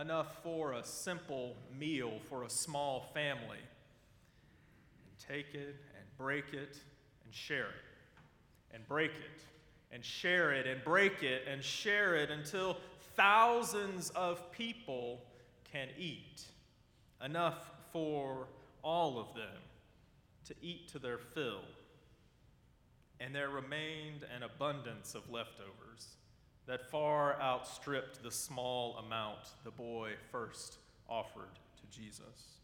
enough for a simple meal for a small family. And take it and break it and share it, and break it and share it, and break it and share it until thousands of people can eat. Enough for all of them to eat to their fill. And there remained an abundance of leftovers that far outstripped the small amount the boy first offered to Jesus.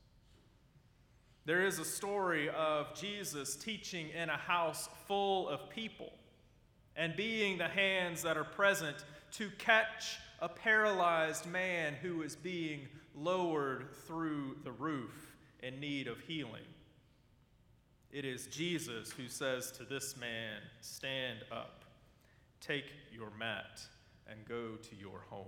There is a story of Jesus teaching in a house full of people and being the hands that are present to catch a paralyzed man who is being lowered through the roof in need of healing. It is Jesus who says to this man, Stand up, take your mat, and go to your home.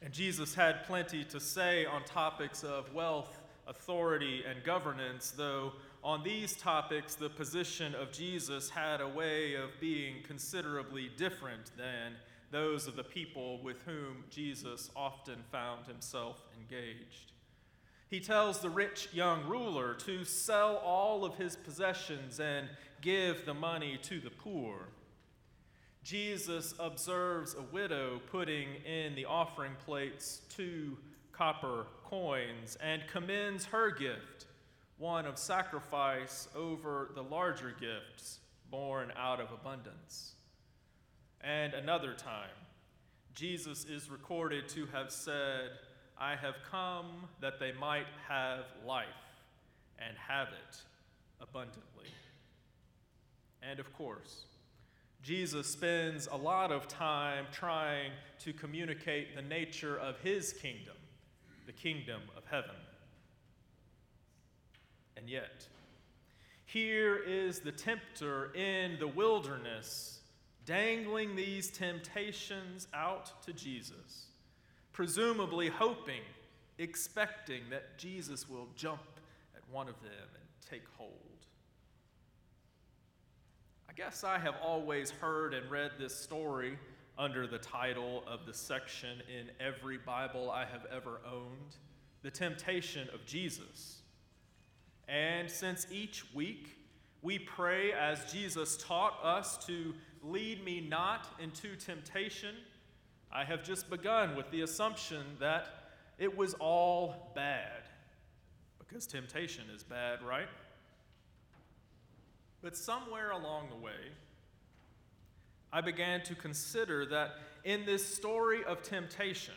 And Jesus had plenty to say on topics of wealth, authority, and governance, though on these topics the position of Jesus had a way of being considerably different than those of the people with whom Jesus often found himself engaged. He tells the rich young ruler to sell all of his possessions and give the money to the poor. Jesus observes a widow putting in the offering plates two copper coins and commends her gift, one of sacrifice over the larger gifts born out of abundance. And another time, Jesus is recorded to have said, I have come that they might have life and have it abundantly. And of course, Jesus spends a lot of time trying to communicate the nature of his kingdom, the kingdom of heaven. And yet, here is the tempter in the wilderness dangling these temptations out to Jesus, presumably hoping, expecting that Jesus will jump at one of them and take hold. I guess I have always heard and read this story under the title of the section in every Bible I have ever owned The Temptation of Jesus. And since each week we pray as Jesus taught us to lead me not into temptation. I have just begun with the assumption that it was all bad, because temptation is bad, right? But somewhere along the way, I began to consider that in this story of temptation,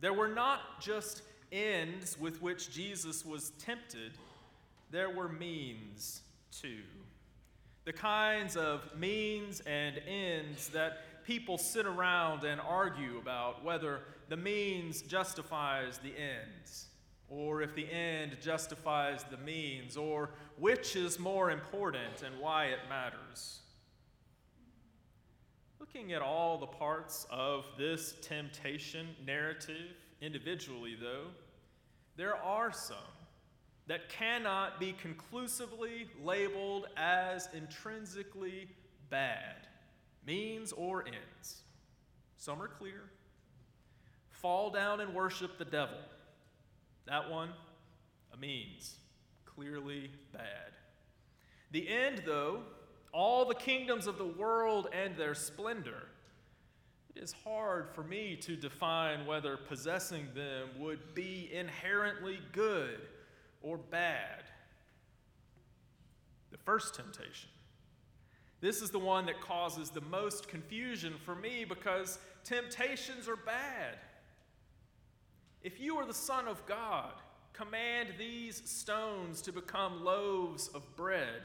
there were not just ends with which Jesus was tempted, there were means too. The kinds of means and ends that people sit around and argue about whether the means justifies the ends, or if the end justifies the means, or which is more important and why it matters. Looking at all the parts of this temptation narrative individually, though, there are some that cannot be conclusively labeled as intrinsically bad, means or ends. Some are clear. Fall down and worship the devil. That one, a means, clearly bad. The end, though, all the kingdoms of the world and their splendor, it is hard for me to define whether possessing them would be inherently good or bad. The first temptation. This is the one that causes the most confusion for me because temptations are bad. If you are the Son of God, command these stones to become loaves of bread.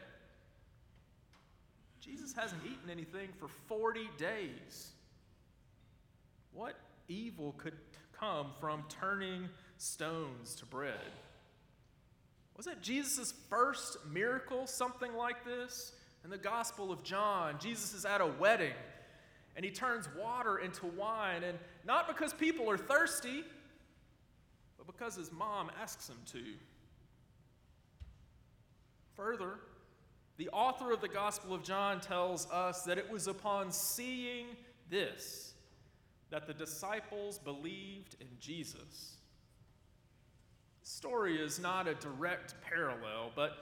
Jesus hasn't eaten anything for 40 days. What evil could come from turning stones to bread? Wasn't Jesus' first miracle something like this? In the Gospel of John, Jesus is at a wedding and he turns water into wine, and not because people are thirsty, because his mom asks him to. Further, the author of the Gospel of John tells us that it was upon seeing this that the disciples believed in Jesus. The story is not a direct parallel, but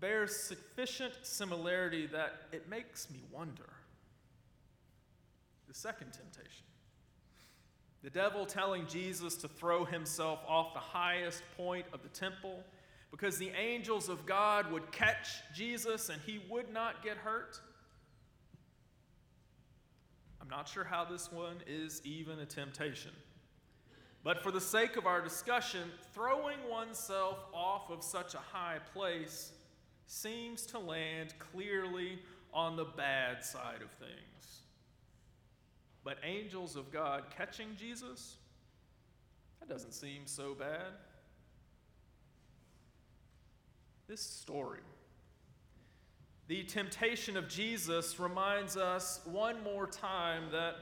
bears sufficient similarity that it makes me wonder. The second temptation. The devil telling Jesus to throw himself off the highest point of the temple because the angels of God would catch Jesus and he would not get hurt. I'm not sure how this one is even a temptation. But for the sake of our discussion, throwing oneself off of such a high place seems to land clearly on the bad side of things. But angels of God catching Jesus? That doesn't seem so bad. This story, the temptation of Jesus, reminds us one more time that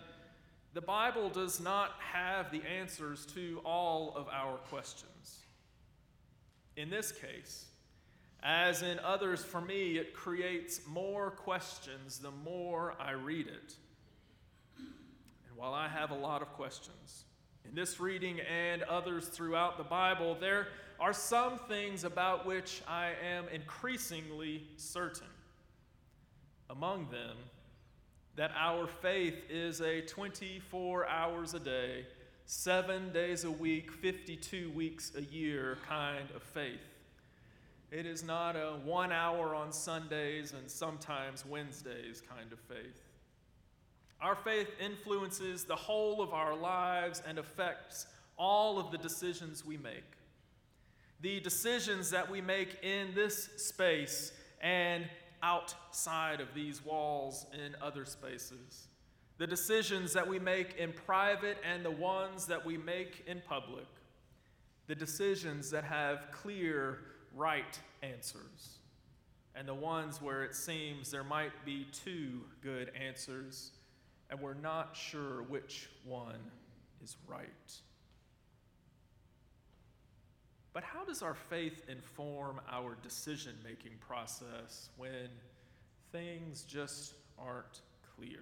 the Bible does not have the answers to all of our questions. In this case, as in others for me, it creates more questions the more I read it. While I have a lot of questions, in this reading and others throughout the Bible, there are some things about which I am increasingly certain. Among them, that our faith is a 24 hours a day, seven days a week, 52 weeks a year kind of faith. It is not a one hour on Sundays and sometimes Wednesdays kind of faith. Our faith influences the whole of our lives and affects all of the decisions we make. The decisions that we make in this space and outside of these walls in other spaces. The decisions that we make in private and the ones that we make in public. The decisions that have clear right answers, and the ones where it seems there might be two good answers, and we're not sure which one is right. But how does our faith inform our decision making process when things just aren't clear?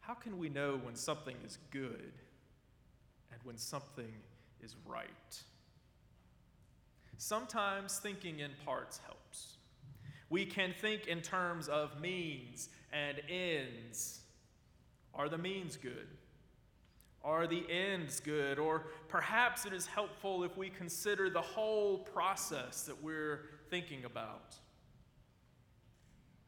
How can we know when something is good and when something is right? Sometimes thinking in parts helps. We can think in terms of means and ends. Are the means good? Are the ends good? Or perhaps it is helpful if we consider the whole process that we're thinking about.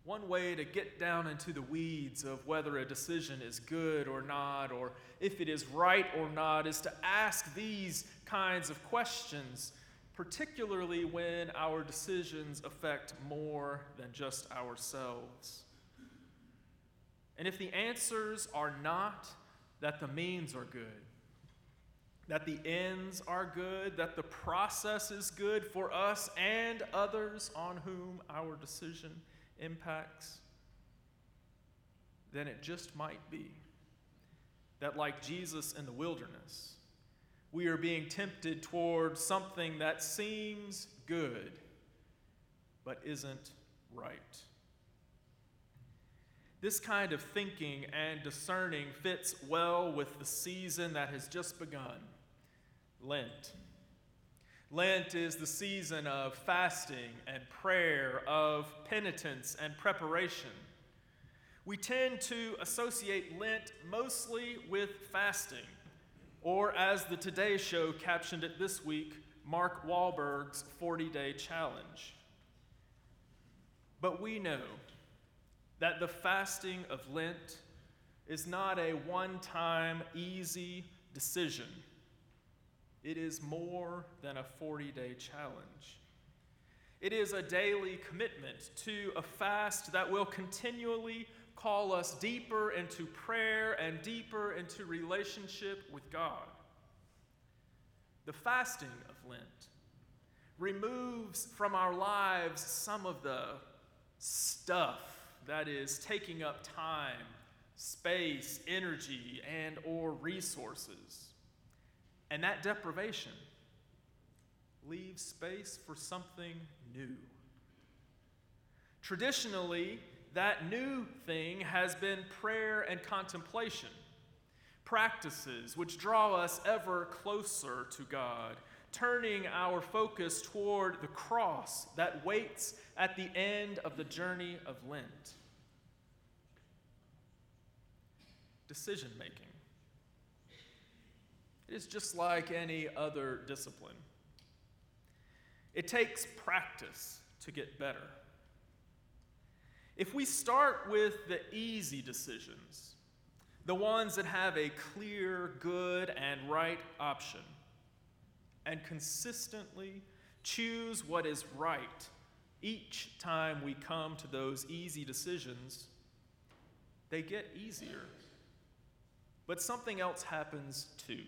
One way to get down into the weeds of whether a decision is good or not, or if it is right or not, is to ask these kinds of questions particularly when our decisions affect more than just ourselves. And if the answers are not that the means are good, that the ends are good, that the process is good for us and others on whom our decision impacts, then it just might be that, like Jesus in the wilderness, we are being tempted toward something that seems good but isn't right. This kind of thinking and discerning fits well with the season that has just begun Lent. Lent is the season of fasting and prayer, of penitence and preparation. We tend to associate Lent mostly with fasting or as the Today Show captioned it this week, Mark Wahlberg's 40 day challenge. But we know that the fasting of Lent is not a one time, easy decision. It is more than a 40 day challenge. It is a daily commitment to a fast that will continually call us deeper into prayer and deeper into relationship with God. The fasting of Lent removes from our lives some of the stuff that is taking up time, space, energy, and or resources. And that deprivation leaves space for something new. Traditionally, that new thing has been prayer and contemplation, practices which draw us ever closer to God, turning our focus toward the cross that waits at the end of the journey of Lent. Decision making. It is just like any other discipline. It takes practice to get better. If we start with the easy decisions, the ones that have a clear, good, and right option, and consistently choose what is right each time we come to those easy decisions, they get easier. But something else happens too.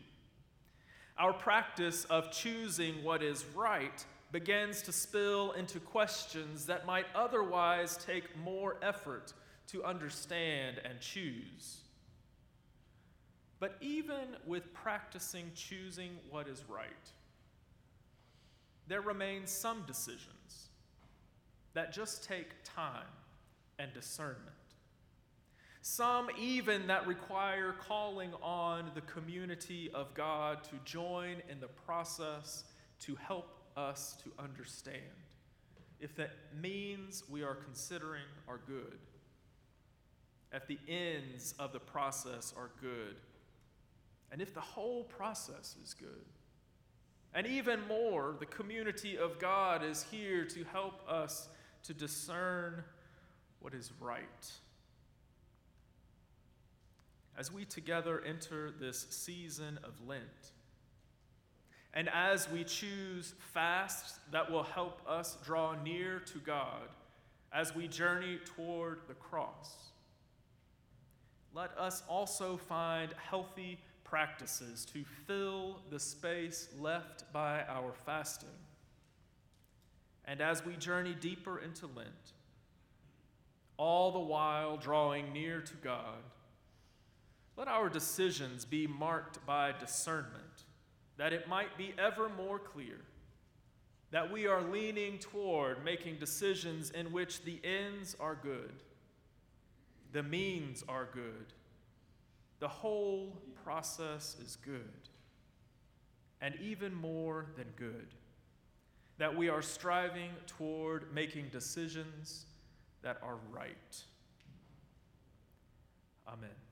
Our practice of choosing what is right begins to spill into questions that might otherwise take more effort to understand and choose. But even with practicing choosing what is right, there remain some decisions that just take time and discernment. Some even that require calling on the community of God to join in the process to help us to understand if the means we are considering are good, if the ends of the process are good, and if the whole process is good. And even more, the community of God is here to help us to discern what is right. As we together enter this season of Lent, and as we choose fasts that will help us draw near to God as we journey toward the cross, let us also find healthy practices to fill the space left by our fasting. And as we journey deeper into Lent, all the while drawing near to God, let our decisions be marked by discernment that it might be ever more clear that we are leaning toward making decisions in which the ends are good, the means are good, the whole process is good, and even more than good, that we are striving toward making decisions that are right. Amen.